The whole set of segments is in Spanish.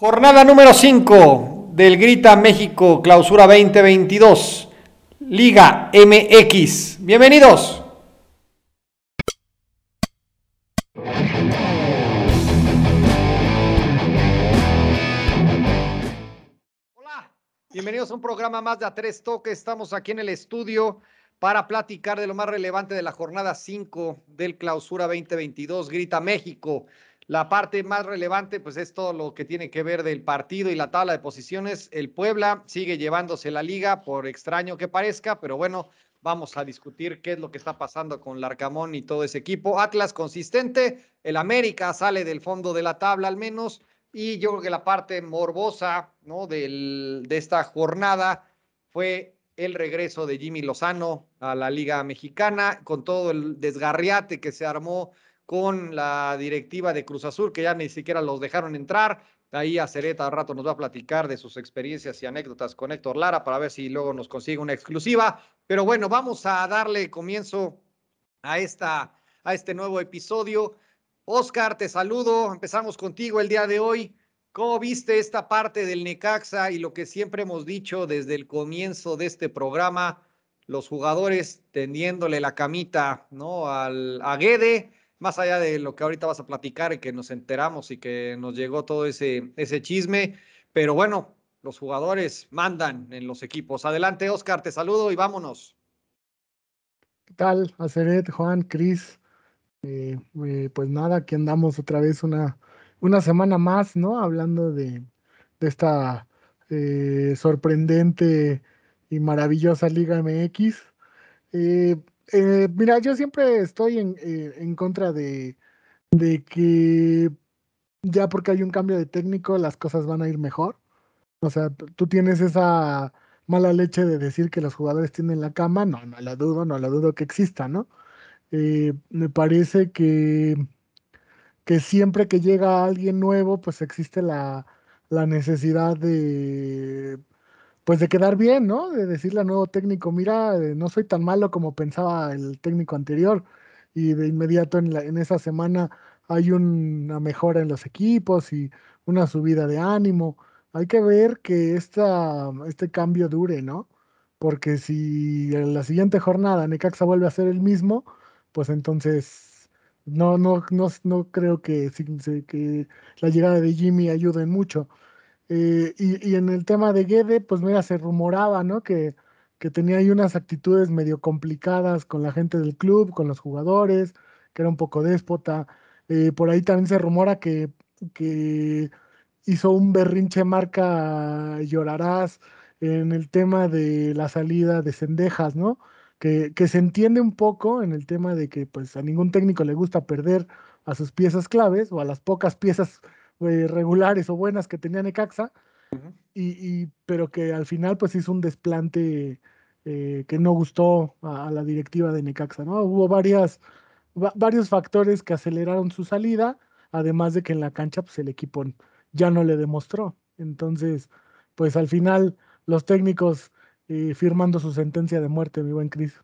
Jornada número 5 del Grita México Clausura 2022, Liga MX. Bienvenidos. Hola, bienvenidos a un programa más de A Tres Toques. Estamos aquí en el estudio para platicar de lo más relevante de la jornada 5 del Clausura 2022, Grita México. La parte más relevante, pues es todo lo que tiene que ver del partido y la tabla de posiciones. El Puebla sigue llevándose la liga, por extraño que parezca, pero bueno, vamos a discutir qué es lo que está pasando con Larcamón y todo ese equipo. Atlas consistente, el América sale del fondo de la tabla al menos, y yo creo que la parte morbosa, ¿no? Del, de esta jornada fue el regreso de Jimmy Lozano a la Liga Mexicana, con todo el desgarriate que se armó con la directiva de Cruz Azul, que ya ni siquiera los dejaron entrar. Ahí a Cereta al rato nos va a platicar de sus experiencias y anécdotas con Héctor Lara para ver si luego nos consigue una exclusiva. Pero bueno, vamos a darle comienzo a, esta, a este nuevo episodio. Oscar, te saludo. Empezamos contigo el día de hoy. ¿Cómo viste esta parte del Necaxa y lo que siempre hemos dicho desde el comienzo de este programa? Los jugadores tendiéndole la camita ¿no? Al, a Guede más allá de lo que ahorita vas a platicar y que nos enteramos y que nos llegó todo ese, ese chisme, pero bueno, los jugadores mandan en los equipos. Adelante, Oscar, te saludo y vámonos. ¿Qué tal, Aceret, Juan, Cris? Eh, eh, pues nada, aquí andamos otra vez una, una semana más, ¿no? Hablando de, de esta eh, sorprendente y maravillosa Liga MX. Eh, mira, yo siempre estoy en, eh, en contra de, de, que ya porque hay un cambio de técnico las cosas van a ir mejor. O sea, tú tienes esa mala leche de decir que los jugadores tienen la cama, no, no la dudo, no la dudo que exista, ¿no? Eh, me parece que, que siempre que llega alguien nuevo, pues existe la, la necesidad de pues de quedar bien, ¿no? De decirle al nuevo técnico, mira, eh, no soy tan malo como pensaba el técnico anterior. Y de inmediato en, la, en esa semana hay una mejora en los equipos y una subida de ánimo. Hay que ver que esta, este cambio dure, ¿no? Porque si en la siguiente jornada Necaxa vuelve a ser el mismo, pues entonces no, no, no, no creo que, que la llegada de Jimmy ayude mucho. Eh, y, en el tema de Guede, pues mira, se rumoraba, ¿no? Que, que tenía ahí unas actitudes medio complicadas con la gente del club, con los jugadores, que era un poco déspota. Eh, por ahí también se rumora que, que hizo un berrinche marca Llorarás en el tema de la salida de Cendejas, ¿no? Que, que, se entiende un poco en el tema de que pues a ningún técnico le gusta perder a sus piezas claves o a las pocas piezas eh, regulares o buenas que tenía Necaxa, y, pero que al final pues hizo un desplante eh, que no gustó a, la directiva de Necaxa, ¿no? Hubo varias, varios factores que aceleraron su salida, además de que en la cancha pues el equipo ya no le demostró. Entonces, pues al final los técnicos eh, firmando su sentencia de muerte, mi buen Cris.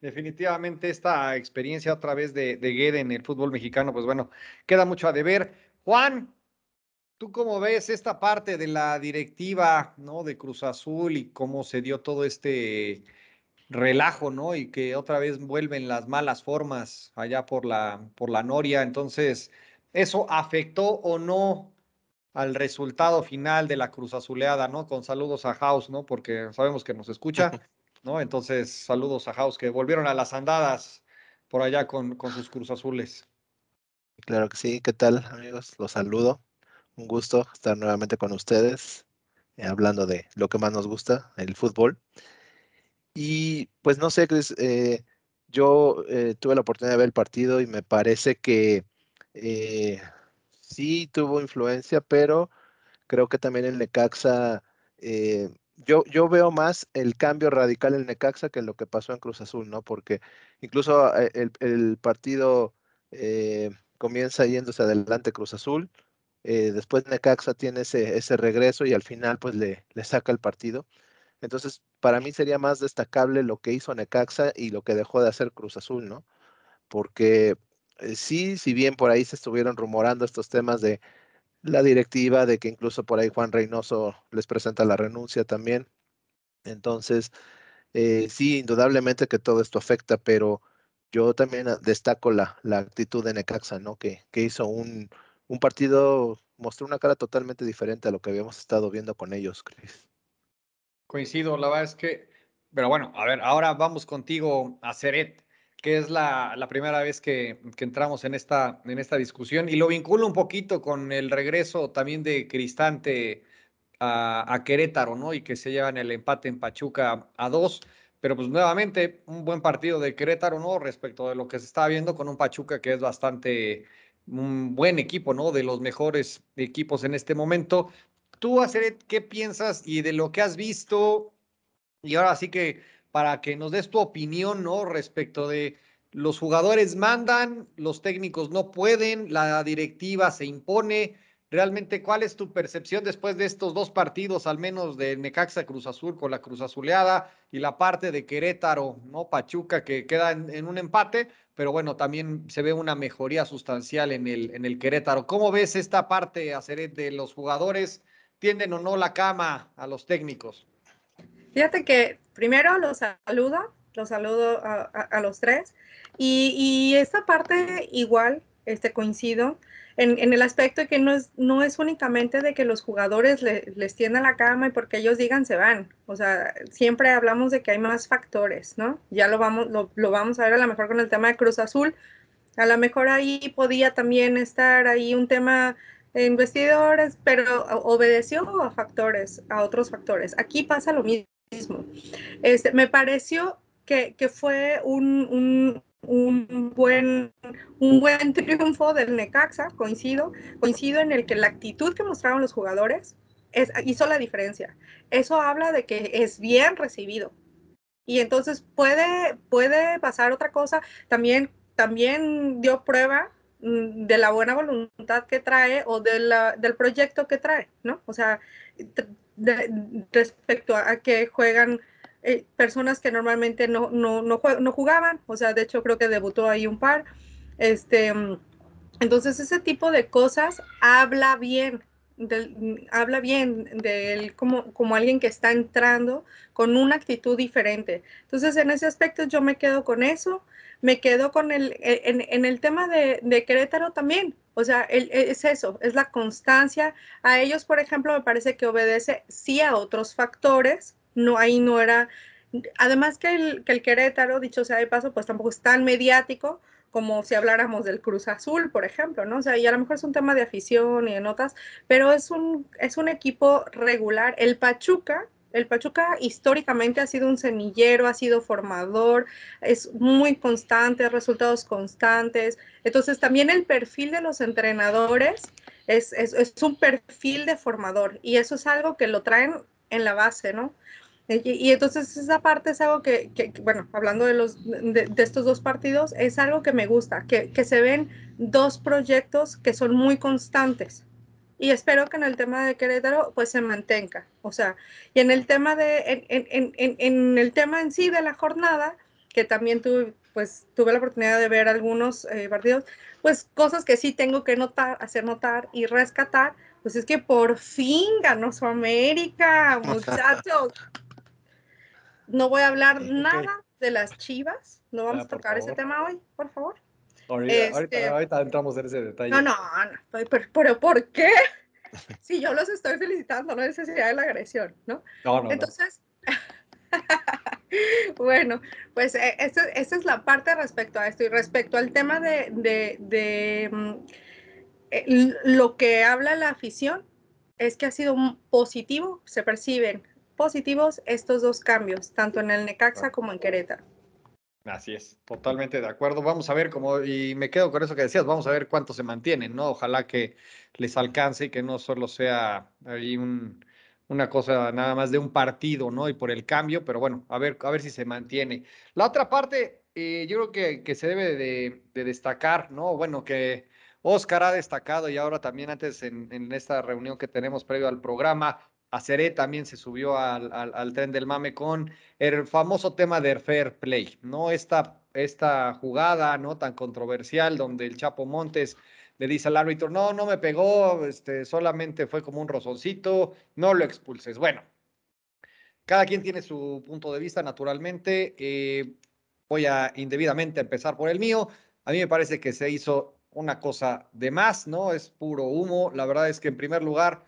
Definitivamente esta experiencia otra vez de, de Guede en el fútbol mexicano, pues bueno, queda mucho a deber. Juan, ¿tú cómo ves esta parte de la directiva, ¿no? De Cruz Azul y cómo se dio todo este relajo, ¿no? Y que otra vez vuelven las malas formas allá por la, por la Noria. Entonces, ¿eso afectó o no al resultado final de la Cruz Azuleada, ¿no? Con saludos a House, ¿no? Porque sabemos que nos escucha. ¿no? Entonces, saludos a House, que volvieron a las andadas por allá con, con sus Cruz Azules. Claro que sí, ¿qué tal amigos? Los saludo. Un gusto estar nuevamente con ustedes, eh, hablando de lo que más nos gusta, el fútbol. Y pues no sé, Chris, eh, yo eh, tuve la oportunidad de ver el partido y me parece que sí tuvo influencia, pero creo que también el Necaxa yo, yo veo más el cambio radical en Necaxa que lo que pasó en Cruz Azul, ¿no? Porque incluso eh, el, partido eh, comienza yéndose adelante Cruz Azul, eh, después Necaxa tiene ese, ese regreso y al final pues le, le saca el partido. Entonces, para mí sería más destacable lo que hizo Necaxa y lo que dejó de hacer Cruz Azul, ¿no? Porque sí, si bien por ahí se estuvieron rumorando estos temas de la directiva, de que incluso por ahí Juan Reynoso les presenta la renuncia también. Entonces, eh, sí, indudablemente que todo esto afecta, pero yo también ah, destaco la, la actitud de Necaxa, ¿no? Que, que hizo un, un partido, mostró una cara totalmente diferente a lo que habíamos estado viendo con ellos, Chris. Coincido, la verdad es que, pero bueno, a ver, ahora vamos contigo a Ceret, que es la, primera vez que, entramos en esta, en discusión y lo vinculo un poquito con el regreso también de Cristante a, a Querétaro, ¿no? Y que se llevan el empate en Pachuca a dos. Pero pues nuevamente un buen partido de Querétaro, ¿no? Respecto de lo que se está viendo con un Pachuca que es bastante un buen equipo, ¿no? De los mejores equipos en este momento. Tú, Aceret, ¿qué piensas y de lo que has visto? Y ahora sí que para que nos des tu opinión, ¿no? Respecto de los jugadores mandan, los técnicos no pueden, la directiva se impone. Realmente, ¿cuál es tu percepción después de estos dos partidos, al menos de Necaxa Cruz Azul con la Cruz Azuleada y la parte de Querétaro, ¿no? Pachuca que queda en, un empate, pero bueno, también se ve una mejoría sustancial en el, en el Querétaro. ¿Cómo ves esta parte, Aceret, de los jugadores? ¿Tienden o no la cama a los técnicos? Fíjate que primero los saludo, los saludo a, a, a los tres. Y, y, esta parte igual, este, coincido en, en, el aspecto de que no es, no es únicamente de que los jugadores le, les tiendan la cama y porque ellos digan se van. O sea, siempre hablamos de que hay más factores, ¿no? Ya lo vamos, lo, lo vamos a ver a lo mejor con el tema de Cruz Azul. A lo mejor ahí podía también estar ahí un tema investidores, pero obedeció a factores, a otros factores. Aquí pasa lo mismo. Este, me pareció que, que fue un, un, un buen, un buen triunfo del Necaxa, coincido, coincido en el que la actitud que mostraron los jugadores es, hizo la diferencia. Eso habla de que es bien recibido. Y entonces puede, puede pasar otra cosa. También, también dio prueba mm, de la buena voluntad que trae o de la, del proyecto que trae, ¿no? O sea, de, respecto a que juegan eh, personas que normalmente no, no, no, no, jugaban, o sea, de hecho creo que debutó ahí un par. Este, entonces ese tipo de cosas habla bien, del, habla bien de él como, como alguien que está entrando con una actitud diferente. Entonces en ese aspecto yo me quedo con eso, me quedo con el, en, en el tema de, de, Querétaro también. O sea, el, es eso, es la constancia. A ellos, por ejemplo, me parece que obedece sí a otros factores, no, ahí no era, además que el, que el Querétaro, dicho sea de paso, pues tampoco es tan mediático como si habláramos del Cruz Azul, por ejemplo, ¿no? O sea, y a lo mejor es un tema de afición y de notas, pero es un, es un equipo regular. El Pachuca, el Pachuca históricamente ha sido un semillero, ha sido formador, es muy constante, resultados constantes. Entonces, también el perfil de los entrenadores es, es, un perfil de formador y eso es algo que lo traen en la base, ¿no? Y, y, entonces esa parte es algo que, bueno, hablando de, los, de, estos dos partidos, es algo que me gusta, que, que, se ven dos proyectos que son muy constantes. Y espero que en el tema de Querétaro pues se mantenga. O sea, y en el tema de, en, en, en, en el tema en sí de la jornada, que también tuve, pues tuve la oportunidad de ver algunos eh, partidos, pues cosas que sí tengo que notar, hacer notar y rescatar, pues es que por fin ganó su América, muchachos. No voy a hablar okay. nada de las chivas. No vamos ah, a tocar ese tema hoy, por favor. Ahorita, este, ahorita, ahorita, entramos en ese detalle. No, no, no. Pero, pero ¿por qué? si yo los estoy felicitando, no necesidad de la agresión, ¿no? No, no. Entonces, no. bueno, pues eh, esta, esta, es la parte respecto a esto y respecto al tema de, de, de mm, eh, lo que habla la afición es que ha sido positivo, se perciben positivos estos dos cambios, tanto en el Necaxa como en Querétaro. Así es, totalmente de acuerdo. Vamos a ver cómo, y me quedo con eso que decías, vamos a ver cuánto se mantienen, ¿no? Ojalá que les alcance y que no solo sea ahí un, una cosa nada más de un partido, ¿no? Y por el cambio, pero bueno, a ver, a ver si se mantiene. La otra parte, eh, yo creo que, que se debe de, de, destacar, ¿no? Bueno, que Oscar ha destacado y ahora también antes en esta reunión que tenemos previo al programa, Aceré también se subió al, tren del mame con el famoso tema del fair play, ¿no? Esta, esta jugada, ¿no? Tan controversial donde el Chapo Montes le dice al árbitro, no, no me pegó, este, solamente fue como un rozoncito, no lo expulses. Bueno, cada quien tiene su punto de vista, naturalmente. Eh, voy a indebidamente empezar por el mío. A mí me parece que se hizo una cosa de más, ¿no? Es puro humo. La verdad es que en primer lugar,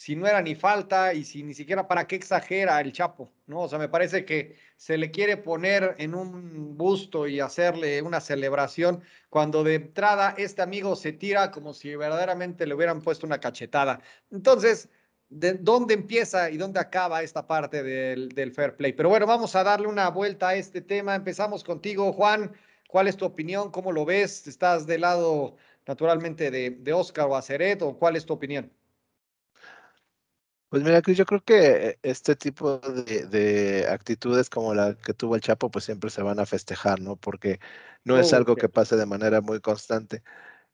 si no era ni falta y si ni siquiera para qué exagera el Chapo, ¿no? O sea, me parece que se le quiere poner en un busto y hacerle una celebración cuando de entrada este amigo se tira como si verdaderamente le hubieran puesto una cachetada. Entonces, ¿de dónde empieza y dónde acaba esta parte del, del fair play? Pero bueno, vamos a darle una vuelta a este tema. Empezamos contigo, Juan. ¿Cuál es tu opinión? ¿Cómo lo ves? ¿Estás del lado naturalmente de, de Oscar o Aceret o cuál es tu opinión? Pues mira, Cris, yo creo que este tipo de, de, actitudes como la que tuvo el Chapo, pues siempre se van a festejar, ¿no? Porque no es algo que pase de manera muy constante.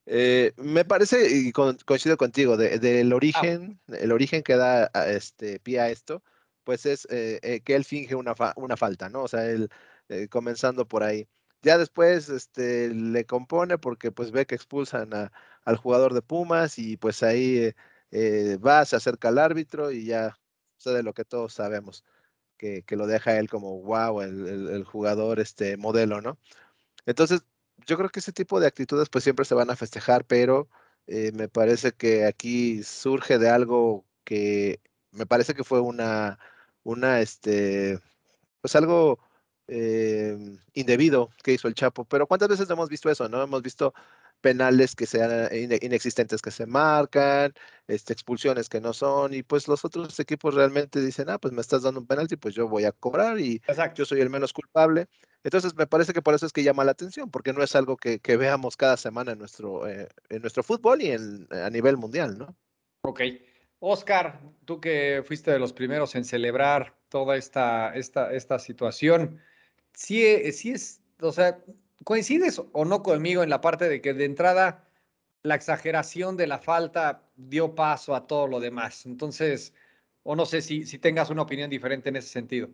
Eh, me parece, y con, coincido contigo, del de, ah. origen, ah. el origen que da a este, pie a esto, pues es eh, eh, que él finge una, fa una, falta, ¿no? O sea, él eh, comenzando por ahí. Ya después este, le compone porque pues ve que expulsan a, al jugador de Pumas y pues ahí eh, va, se acerca al árbitro y ya sucede lo que todos sabemos, que, que lo deja él como wow, el, el, jugador este modelo, ¿no? Entonces, yo creo que ese tipo de actitudes pues siempre se van a festejar, pero eh, me parece que aquí surge de algo que me parece que fue una, una, este, pues algo eh, indebido que hizo el Chapo. Pero ¿cuántas veces hemos visto eso? ¿No? Hemos visto penales que sean inexistentes que se marcan, este, expulsiones que no son, y pues los otros equipos realmente dicen, ah, pues me estás dando un penalti, pues yo voy a cobrar y Exacto. yo soy el menos culpable. Entonces me parece que por eso es que llama la atención, porque no es algo que, que veamos cada semana en nuestro, eh, en nuestro fútbol y en, a nivel mundial, ¿no? Ok. Oscar, tú que fuiste de los primeros en celebrar toda esta, esta, esta situación, sí, sí es, o sea, ¿Coincides o no conmigo en la parte de que de entrada la exageración de la falta dio paso a todo lo demás? Entonces, o no sé si, tengas una opinión diferente en ese sentido.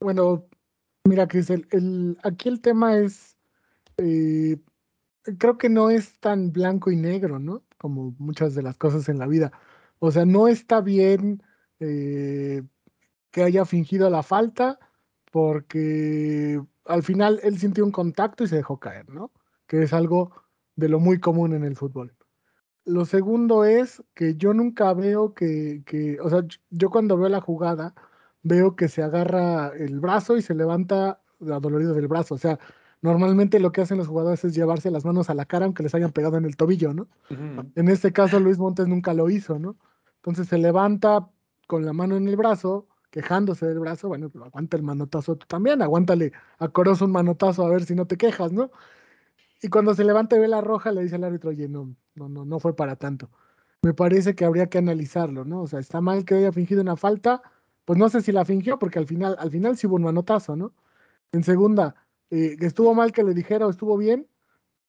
Bueno, mira, Cris, el, aquí el tema es, eh, creo que no es tan blanco y negro, ¿no? Como muchas de las cosas en la vida. O sea, no está bien eh, que haya fingido la falta porque al final él sintió un contacto y se dejó caer, ¿no? Que es algo de lo muy común en el fútbol. Lo segundo es que yo nunca veo que, que, o sea, yo cuando veo la jugada, veo que se agarra el brazo y se levanta dolorido del brazo. O sea, normalmente lo que hacen los jugadores es llevarse las manos a la cara aunque les hayan pegado en el tobillo, ¿no? Uh -huh. En este caso Luis Montes nunca lo hizo, ¿no? Entonces se levanta con la mano en el brazo, quejándose del brazo, bueno, pues aguanta el manotazo tú también, aguántale a Corozo un manotazo a ver si no te quejas, ¿no? Y cuando se levanta y ve la roja, le dice al árbitro, oye, no, no, no, no fue para tanto. Me parece que habría que analizarlo, ¿no? O sea, está mal que haya fingido una falta, pues no sé si la fingió, porque al final, al final sí hubo un manotazo, ¿no? En segunda, eh, estuvo mal que le dijera o estuvo bien,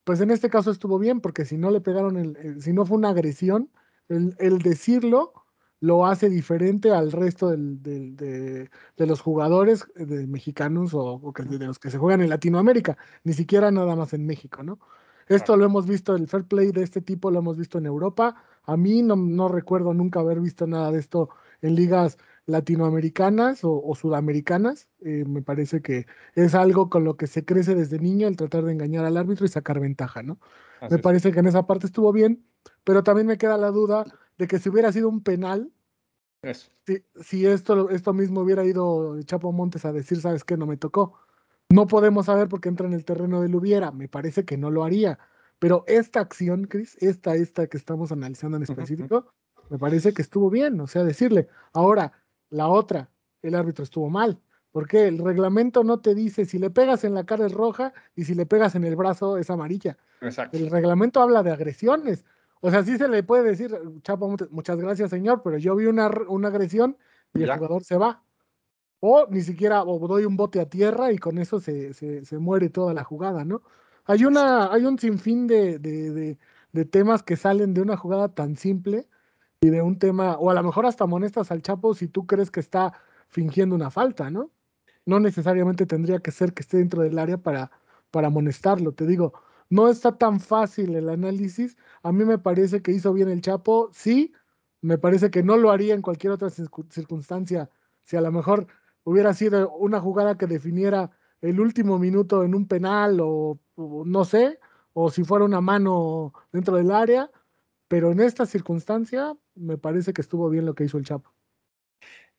pues en este caso estuvo bien, porque si no le pegaron, el, si no fue una agresión, el decirlo lo hace diferente al resto del, del, de, de, los jugadores de mexicanos o, o que, de los que se juegan en Latinoamérica, ni siquiera nada más en México, ¿no? Esto lo hemos visto, el fair play de este tipo lo hemos visto en Europa. A mí no, no recuerdo nunca haber visto nada de esto en ligas latinoamericanas o, o sudamericanas. Eh, me parece que es algo con lo que se crece desde niño, el tratar de engañar al árbitro y sacar ventaja, ¿no? Así me es. parece que en esa parte estuvo bien, pero también me queda la duda de que si hubiera sido un penal, Eso. Si, si, esto, esto mismo hubiera ido Chapo Montes a decir, ¿sabes qué? No me tocó. No podemos saber porque entra en el terreno del hubiera. Me parece que no lo haría. Pero esta acción, Chris, esta, esta que estamos analizando en específico, uh -huh. me parece que estuvo bien. O sea, decirle, ahora, la otra, el árbitro estuvo mal. Porque el reglamento no te dice si le pegas en la cara es roja y si le pegas en el brazo es amarilla. Exacto. El reglamento habla de agresiones. O sea, sí se le puede decir, Chapo, muchas gracias, señor, pero yo vi una, una agresión y ya. el jugador se va. O ni siquiera, o doy un bote a tierra y con eso se, se, se muere toda la jugada, ¿no? Hay, una, hay un sinfín de, de, de, de, temas que salen de una jugada tan simple y de un tema, o a lo mejor hasta amonestas al Chapo si tú crees que está fingiendo una falta, ¿no? No necesariamente tendría que ser que esté dentro del área para, para amonestarlo. Te digo, no está tan fácil el análisis. A mí me parece que hizo bien el Chapo, sí. Me parece que no lo haría en cualquier otra circunstancia. Si a lo mejor hubiera sido una jugada que definiera el último minuto en un penal o, no sé, o si fuera una mano dentro del área, pero en esta circunstancia me parece que estuvo bien lo que hizo el Chapo.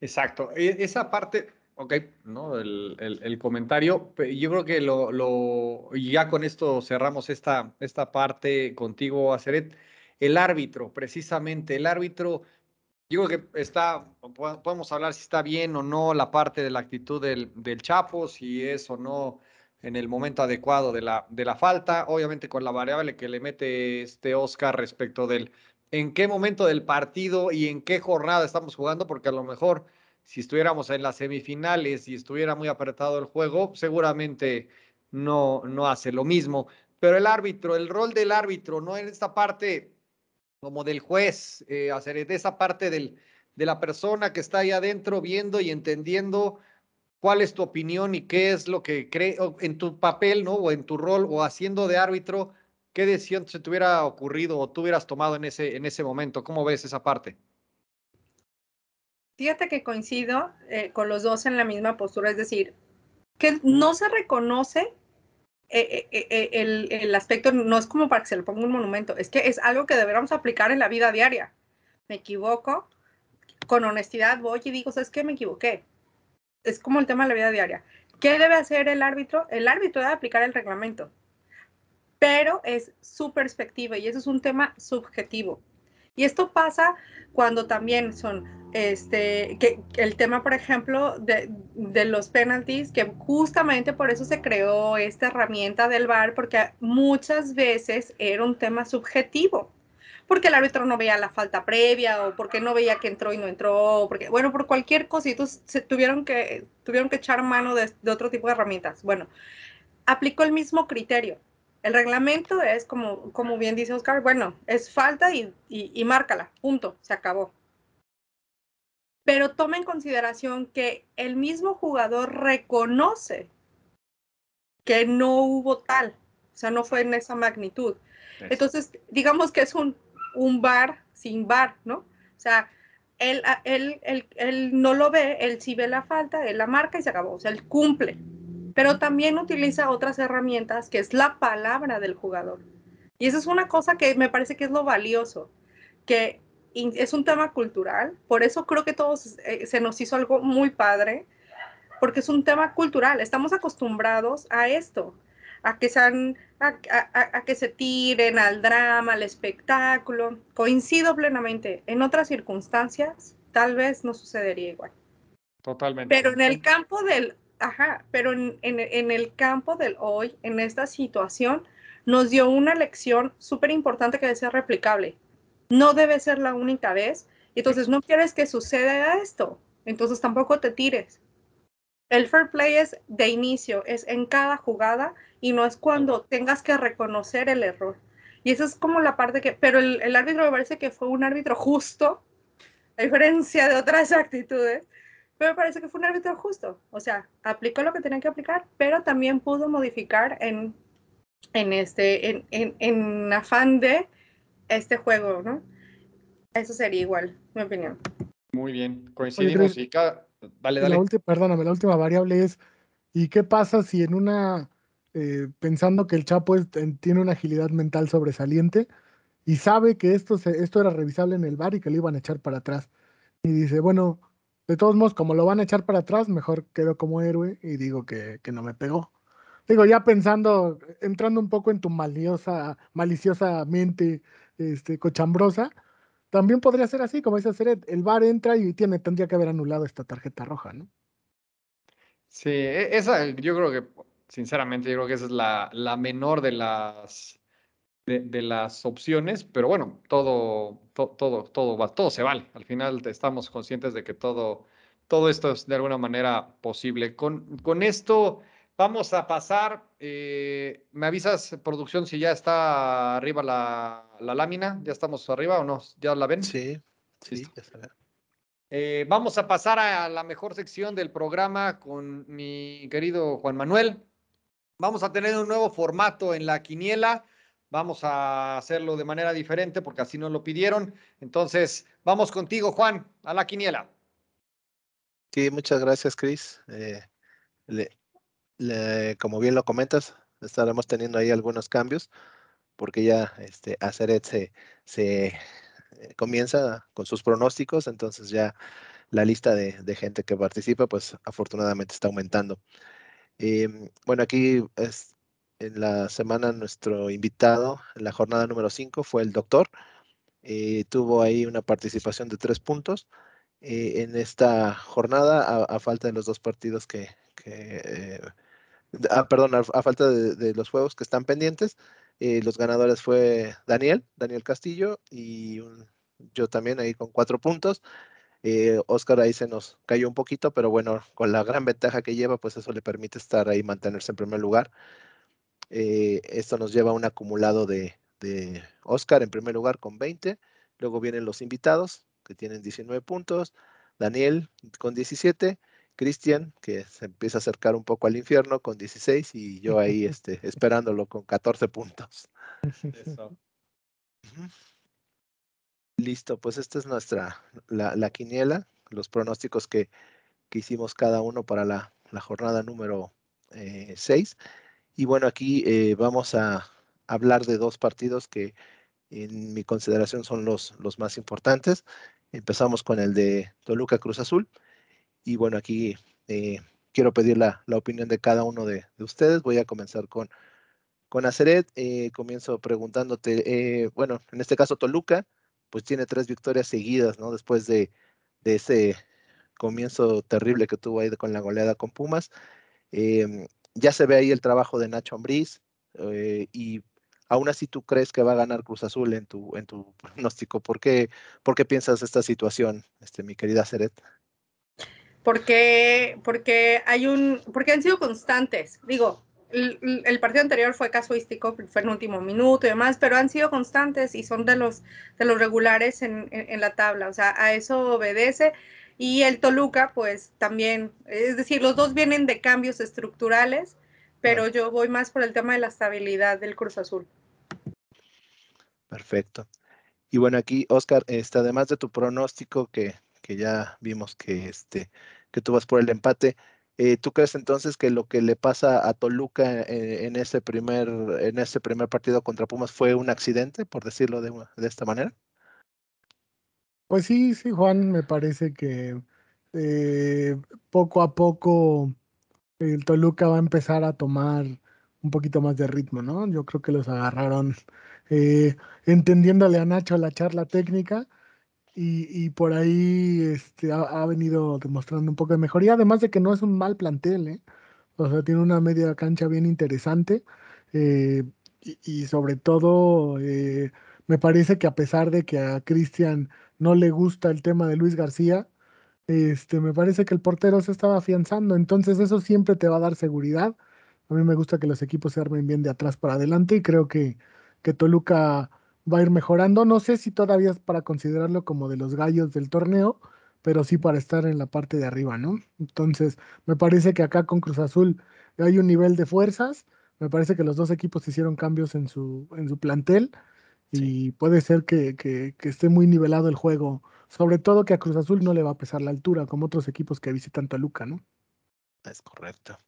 Exacto. E, esa parte, ok, ¿no? El, el, comentario, yo creo que lo, lo, ya con esto cerramos esta, esta parte contigo, Aceret. El árbitro, precisamente, el árbitro yo creo que está, podemos hablar si está bien o no la parte de la actitud del, del Chapo, si es o no en el momento adecuado de la, de la falta, obviamente con la variable que le mete este Oscar respecto del en qué momento del partido y en qué jornada estamos jugando, porque a lo mejor si estuviéramos en las semifinales y estuviera muy apretado el juego, seguramente no, no hace lo mismo. Pero el árbitro, el rol del árbitro, no en esta parte como del juez, eh, hacer de esa parte del, de la persona que está ahí adentro viendo y entendiendo cuál es tu opinión y qué es lo que cree en tu papel, ¿no? O en tu rol o haciendo de árbitro, qué decisión se te hubiera ocurrido o tú hubieras tomado en ese, en ese momento. ¿Cómo ves esa parte? Fíjate que coincido eh, con los dos en la misma postura, es decir, que no se reconoce eh, eh, el, el, aspecto no es como para que se le ponga un monumento, es que es algo que deberíamos aplicar en la vida diaria. Me equivoco, con honestidad voy y digo, ¿sabes qué? Me equivoqué. Es como el tema de la vida diaria. ¿Qué debe hacer el árbitro? El árbitro debe aplicar el reglamento, pero es su perspectiva y eso es un tema subjetivo. Y esto pasa cuando también son este, que, el tema, por ejemplo, de, de, los penalties, que justamente por eso se creó esta herramienta del VAR, porque muchas veces era un tema subjetivo, porque el árbitro no veía la falta previa o porque no veía que entró y no entró, porque, bueno, por cualquier cosita se tuvieron que, tuvieron que echar mano de, de otro tipo de herramientas. Bueno, aplicó el mismo criterio. El reglamento es, como, como bien dice Oscar, bueno, es falta y, y, y márcala, punto, se acabó pero toma en consideración que el mismo jugador reconoce que no hubo tal, o sea, no fue en esa magnitud. Entonces, digamos que es un, un bar sin bar, ¿no? O sea, él, él, él, él, no lo ve, él sí ve la falta, él la marca y se acabó, o sea, él cumple. Pero también utiliza otras herramientas que es la palabra del jugador. Y esa es una cosa que me parece que es lo valioso, que es un tema cultural, por eso creo que todos eh, se nos hizo algo muy padre, porque es un tema cultural, estamos acostumbrados a esto, a que, sean, a, que se tiren al drama, al espectáculo. Coincido plenamente, en otras circunstancias tal vez no sucedería igual. Totalmente. Pero en el campo del, ajá, pero en, en el campo del hoy, en esta situación, nos dio una lección súper importante que debe ser replicable no debe ser la única vez. Entonces no quieres que suceda esto. Entonces tampoco te tires. El fair play es de inicio, es en cada jugada y no es cuando tengas que reconocer el error. Y esa es como la parte que, pero el, árbitro me parece que fue un árbitro justo, a diferencia de otras actitudes, pero me parece que fue un árbitro justo. O sea, aplicó lo que tenía que aplicar, pero también pudo modificar en, en, este, en, en, en afán de este juego, ¿no? Eso sería igual, mi opinión. Muy bien, coincidimos y cada... Dale, dale. La última, perdóname, la última variable es, ¿y qué pasa si en una, eh, pensando que el Chapo tiene una agilidad mental sobresaliente y sabe que esto, se, esto era revisable en el bar y que lo iban a echar para atrás? Y dice, bueno, de todos modos, como lo van a echar para atrás, mejor quedo como héroe y digo que, que no me pegó. Digo, ya pensando, entrando un poco en tu maliosa, maliciosa mente este, cochambrosa, también podría ser así, como dice Seret, el VAR entra y tiene, tendría que haber anulado esta tarjeta roja, ¿no? Sí, e, esa yo creo que, sinceramente, yo creo que esa es la, la menor de las, de, las opciones, pero bueno, todo, todo, todo, va, todo se vale. Al final estamos conscientes de que todo, todo esto es de alguna manera posible. Con, con esto Vamos a pasar. Eh, ¿Me avisas, producción, si ya está arriba la, lámina? ¿Ya estamos arriba o no? ¿Ya la ven? Sí, sí, ya eh, vamos a pasar a la mejor sección del programa con mi querido Juan Manuel. Vamos a tener un nuevo formato en la quiniela. Vamos a hacerlo de manera diferente porque así nos lo pidieron. Entonces, vamos contigo, Juan, a la quiniela. Sí, muchas gracias, Chris. Eh, como bien lo comentas, estaremos teniendo ahí algunos cambios porque ya este, Aceret se, se eh, comienza con sus pronósticos, entonces ya la lista de, gente que participa, pues afortunadamente está aumentando. Em, bueno, aquí es, en la semana nuestro invitado, en la jornada número 5, fue el doctor. Eh, tuvo ahí una participación de tres puntos. Eh, en esta jornada, a, falta de los dos partidos que, eh, ah, perdón, a, falta de, los juegos que están pendientes, los ganadores fue Daniel, Daniel Castillo y yo también ahí con cuatro puntos. Oscar ahí se nos cayó un poquito, pero bueno, con la gran ventaja que lleva, pues eso le permite estar ahí, mantenerse en primer lugar. Eh, esto nos lleva a un acumulado de, Oscar en primer lugar con 20. Luego vienen los invitados que tienen 19 puntos. Daniel con 17. Cristian, que se empieza a acercar un poco al infierno con 16 y yo ahí este, esperándolo con 14 puntos. Listo, pues esta es nuestra, la, quiniela, los pronósticos que, hicimos cada uno para la, jornada número 6. Eh, y bueno, aquí eh, vamos a hablar de dos partidos que en mi consideración son los, los más importantes. Empezamos con el de Toluca Cruz Azul. Y bueno, aquí eh, quiero pedir la, opinión de cada uno de, ustedes. Voy a comenzar con, con Aceret. Eh, comienzo preguntándote, bueno, en este caso Toluca, pues tiene tres victorias seguidas, ¿no? Después de, de ese comienzo terrible que tuvo ahí con la goleada con Pumas. Ya se ve ahí el trabajo de Nacho Ambriz eh, y aún así tú crees que va a ganar Cruz Azul en tu, en tu pronóstico. ¿Por qué, ¿Por qué piensas esta situación, este, mi querida Seret? Porque, porque hay un, porque han sido constantes. Digo, el, partido anterior fue casuístico, fue en último minuto y demás, pero han sido constantes y son de los, de los regulares en, en la tabla. O sea, a eso obedece. Y el Toluca, pues también, es decir, los dos vienen de cambios estructurales, pero yo voy más por el tema de la estabilidad del Cruz Azul. Perfecto. Y bueno, aquí, Oscar, este, además de tu pronóstico que, que ya vimos que, este, que tú vas por el empate, eh, ¿tú crees entonces que lo que le pasa a Toluca eh, en, ese primer, en ese primer partido contra Pumas fue un accidente, por decirlo de, de esta manera? Pues sí, sí, Juan, me parece que eh, poco a poco el Toluca va a empezar a tomar un poquito más de ritmo, ¿no? Yo creo que los agarraron eh, entendiéndole a Nacho la charla técnica y, por ahí este, ha, venido demostrando un poco de mejoría, además de que no es un mal plantel, ¿eh? O sea, tiene una media cancha bien interesante y, y, sobre todo me parece que a pesar de que a Cristian no le gusta el tema de Luis García, este, me parece que el portero se estaba afianzando, entonces eso siempre te va a dar seguridad. A mí me gusta que los equipos se armen bien de atrás para adelante y creo que, que Toluca va a ir mejorando. No sé si todavía es para considerarlo como de los gallos del torneo, pero sí para estar en la parte de arriba, ¿no? Entonces, me parece que acá con Cruz Azul hay un nivel de fuerzas. Me parece que los dos equipos hicieron cambios en su, en su plantel y puede ser que, que, esté muy nivelado el juego. Sobre todo que a Cruz Azul no le va a pesar la altura, como otros equipos que visitan Toluca, ¿no? Es correcto.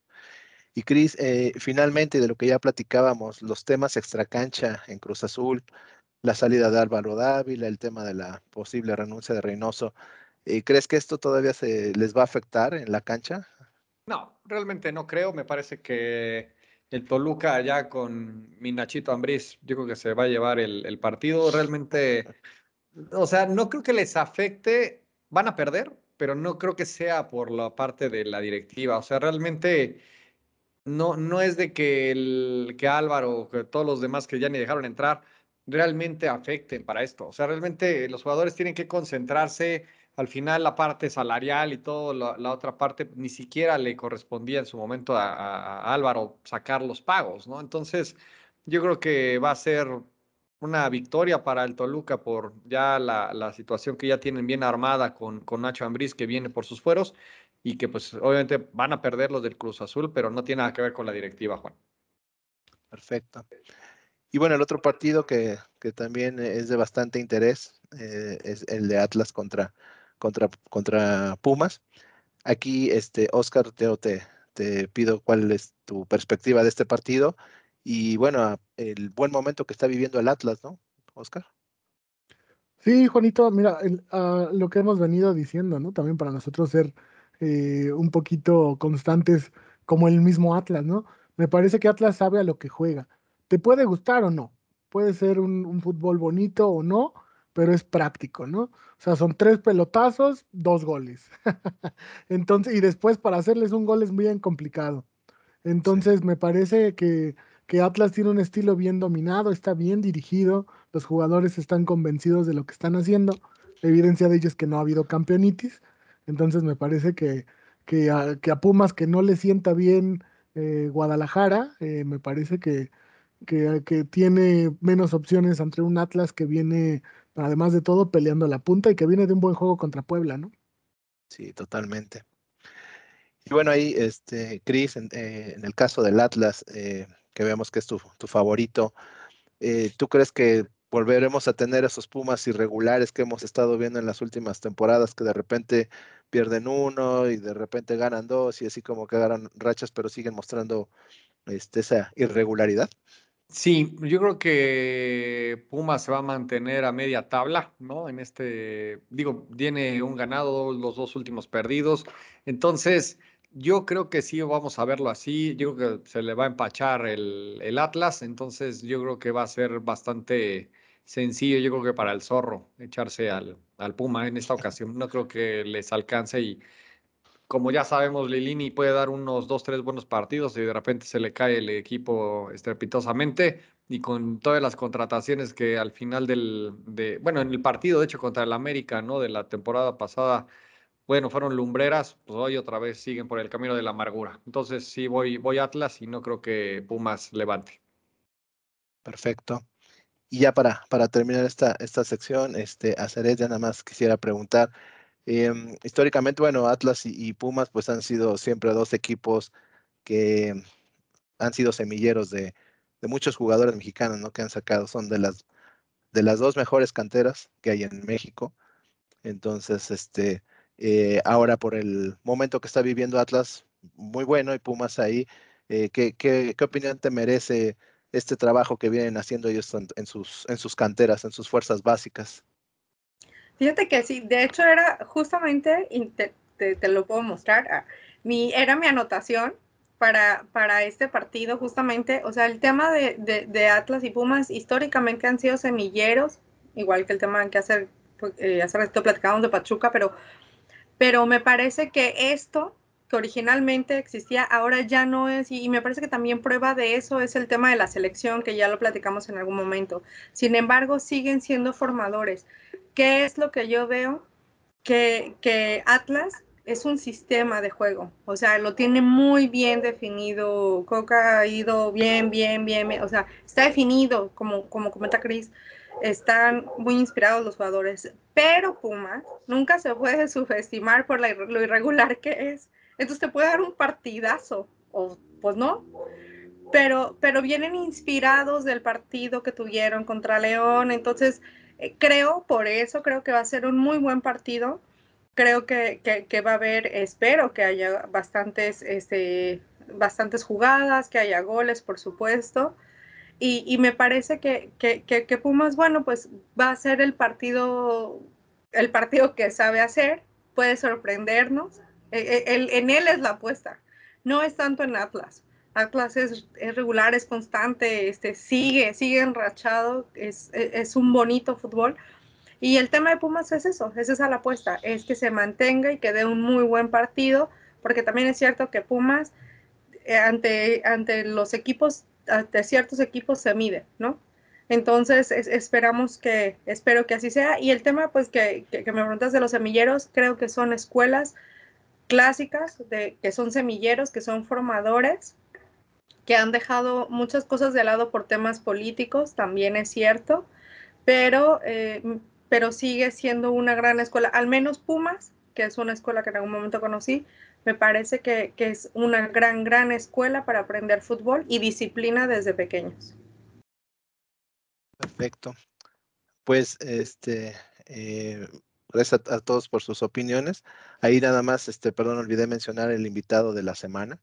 Y Cris, eh, finalmente de lo que ya platicábamos, los temas extracancha en Cruz Azul, la salida de Álvaro Dávila, el tema de la posible renuncia de Reynoso, eh, ¿crees que esto todavía se les va a afectar en la cancha? No, realmente no creo. Me parece que el Toluca allá con mi Nachito Ambriz, yo creo que se va a llevar el, partido. Realmente, o sea, no creo que les afecte, van a perder, pero no creo que sea por la parte de la directiva. O sea, realmente no, no es de que, el, que Álvaro, que todos los demás que ya ni dejaron entrar, realmente afecten para esto. O sea, realmente los jugadores tienen que concentrarse al final la parte salarial y todo, la, otra parte ni siquiera le correspondía en su momento a, Álvaro sacar los pagos, ¿no? Entonces, yo creo que va a ser una victoria para el Toluca por ya la, situación que ya tienen bien armada con, Nacho Ambriz que viene por sus fueros y que pues obviamente van a perder los del Cruz Azul, pero no tiene nada que ver con la directiva, Juan. Perfecto. Y bueno, el otro partido que, también es de bastante interés eh, es el de Atlas contra, contra, contra Pumas. Aquí, este, Oscar, Teo, te, pido cuál es tu perspectiva de este partido y bueno, el buen momento que está viviendo el Atlas, ¿no, Oscar? Sí, Juanito, mira, ah, lo que hemos venido diciendo, ¿no? También para nosotros ser eh, un poquito constantes como el mismo Atlas, ¿no? Me parece que Atlas sabe a lo que juega. ¿Te puede gustar o no? Puede ser un, un fútbol bonito o no, pero es práctico, ¿no? O sea, son tres pelotazos, dos goles. Entonces, y después para hacerles un gol es bien complicado. Entonces, me parece que, que, Atlas tiene un estilo bien dominado, está bien dirigido, los jugadores están convencidos de lo que están haciendo. La evidencia de ello es que no ha habido campeonitis. Entonces, me parece que, que, a, Pumas que no le sienta bien eh, Guadalajara, eh, me parece que, que, que tiene menos opciones entre un Atlas que viene además de todo peleando la punta y que viene de un buen juego contra Puebla, ¿no? Sí, totalmente. Y bueno, ahí, este, Cris, en, eh, el caso del Atlas, eh, que vemos que es tu, favorito, eh, ¿tú crees que volveremos a tener esos Pumas irregulares que hemos estado viendo en las últimas temporadas, que de repente pierden uno y de repente ganan dos y así como que agarran rachas, pero siguen mostrando este, esa irregularidad? Sí, yo creo que Puma se va a mantener a media tabla, ¿no? En este, digo, tiene un ganado, los dos últimos perdidos. Entonces, yo creo que sí vamos a verlo así. Yo creo que se le va a empachar el, el Atlas. Entonces, yo creo que va a ser bastante sencillo, yo creo que para el zorro, echarse al, al Puma en esta ocasión. No creo que les alcance y como ya sabemos, Lilini puede dar unos dos, tres buenos partidos y de repente se le cae el equipo estrepitosamente y con todas las contrataciones que al final del, de, bueno, en el partido de hecho contra el América, ¿no? De la temporada pasada, bueno, fueron lumbreras, pues hoy otra vez siguen por el camino de la amargura. Entonces sí voy, voy Atlas y no creo que Pumas levante. Perfecto. Y ya para, para terminar esta, esta sección, este, a Ceres ya nada más quisiera preguntar, Em, históricamente, bueno, Atlas y, Pumas pues han sido siempre dos equipos que han sido semilleros de, muchos jugadores mexicanos, ¿no? Que han sacado, son de las, de las dos mejores canteras que hay en México. Entonces, este, eh, ahora por el momento que está viviendo Atlas, muy bueno, y Pumas ahí, eh, ¿qué, qué, opinión te merece este trabajo que vienen haciendo ellos en sus, en sus canteras, en sus fuerzas básicas? Fíjate que sí, de hecho era justamente, te, te, lo puedo mostrar, ah, mi, era mi anotación para, para este partido justamente, o sea, el tema de, de, Atlas y Pumas históricamente han sido semilleros, igual que el tema que hace, pues, eh, hace rato platicábamos de Pachuca, pero, pero me parece que esto que originalmente existía, ahora ya no es, y, me parece que también prueba de eso es el tema de la selección, que ya lo platicamos en algún momento. Sin embargo, siguen siendo formadores. ¿Qué es lo que yo veo? Que, Atlas es un sistema de juego, o sea, lo tiene muy bien definido, Coca ha ido bien, bien, bien, o sea, está definido, como, como comenta Cris, están muy inspirados los jugadores, pero Puma nunca se puede subestimar por lo irregular que es. Entonces te puede dar un partidazo, o pues no. Pero, pero vienen inspirados del partido que tuvieron contra León. Entonces, creo, por eso creo que va a ser un muy buen partido. Creo que, que, va a haber, espero que haya bastantes, este, bastantes jugadas, que haya goles, por supuesto. Y, me parece que, que, que, Pumas, bueno, pues va a ser el partido, el partido que sabe hacer, puede sorprendernos eh, eh, en él es la apuesta, no es tanto en Atlas. Atlas es, regular, es constante, este, sigue, sigue enrachado, es, es, un bonito fútbol. Y el tema de Pumas es eso, es esa la apuesta, es que se mantenga y que dé un muy buen partido, porque también es cierto que Pumas eh, ante, ante los equipos, ante ciertos equipos se mide, ¿no? Entonces esperamos que, espero que así sea. Y el tema, pues, que, que, que me preguntas de los semilleros, creo que son escuelas clásicas, de, que son semilleros, que son formadores, que han dejado muchas cosas de lado por temas políticos, también es cierto, pero, eh, pero sigue siendo una gran escuela, al menos Pumas, que es una escuela que en algún momento conocí, me parece que, que es una gran, gran escuela para aprender fútbol y disciplina desde pequeños. Perfecto. Pues, este, eh, gracias a, a, todos por sus opiniones. Ahí nada más, este, perdón, olvidé mencionar el invitado de la semana,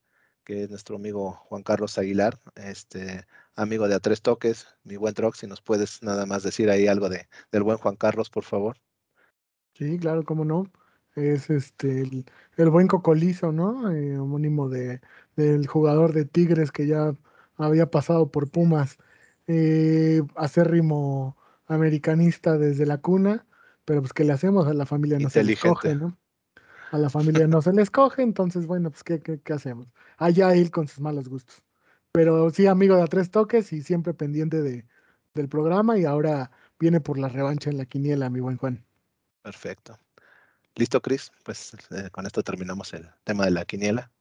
que es nuestro amigo Juan Carlos Aguilar, este, amigo de A Tres Toques, mi buen Trox, si nos puedes nada más decir ahí algo de, del buen Juan Carlos, por favor. Sí, claro, cómo no. Es este el, el buen Cocolizo, ¿no? Eh, homónimo de, del jugador de Tigres que ya había pasado por Pumas. Eh, acérrimo americanista desde la cuna, pero pues ¿qué le hacemos? A la familia no se escoge, ¿no? A la familia no se le escoge, entonces bueno, pues ¿qué, qué, qué hacemos? Allá él con sus malos gustos. Pero sí, amigo de a tres toques y siempre pendiente de, del programa y ahora viene por la revancha en la quiniela, mi buen Juan. Perfecto. Listo, Cris. Pues eh, con esto terminamos el tema de la quiniela.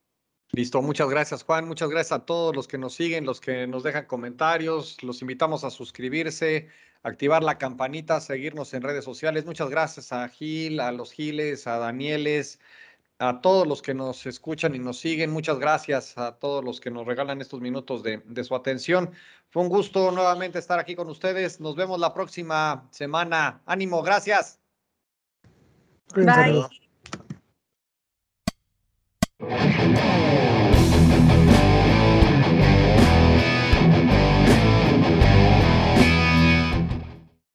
Listo, muchas gracias Juan, muchas gracias a todos los que nos siguen, los que nos dejan comentarios, los invitamos a suscribirse, activar la campanita, seguirnos en redes sociales. Muchas gracias a Gil, a los Giles, a Danieles, a todos los que nos escuchan y nos siguen. Muchas gracias a todos los que nos regalan estos minutos de, de su atención. Fue un gusto nuevamente estar aquí con ustedes. Nos vemos la próxima semana. Ánimo, gracias. Bye.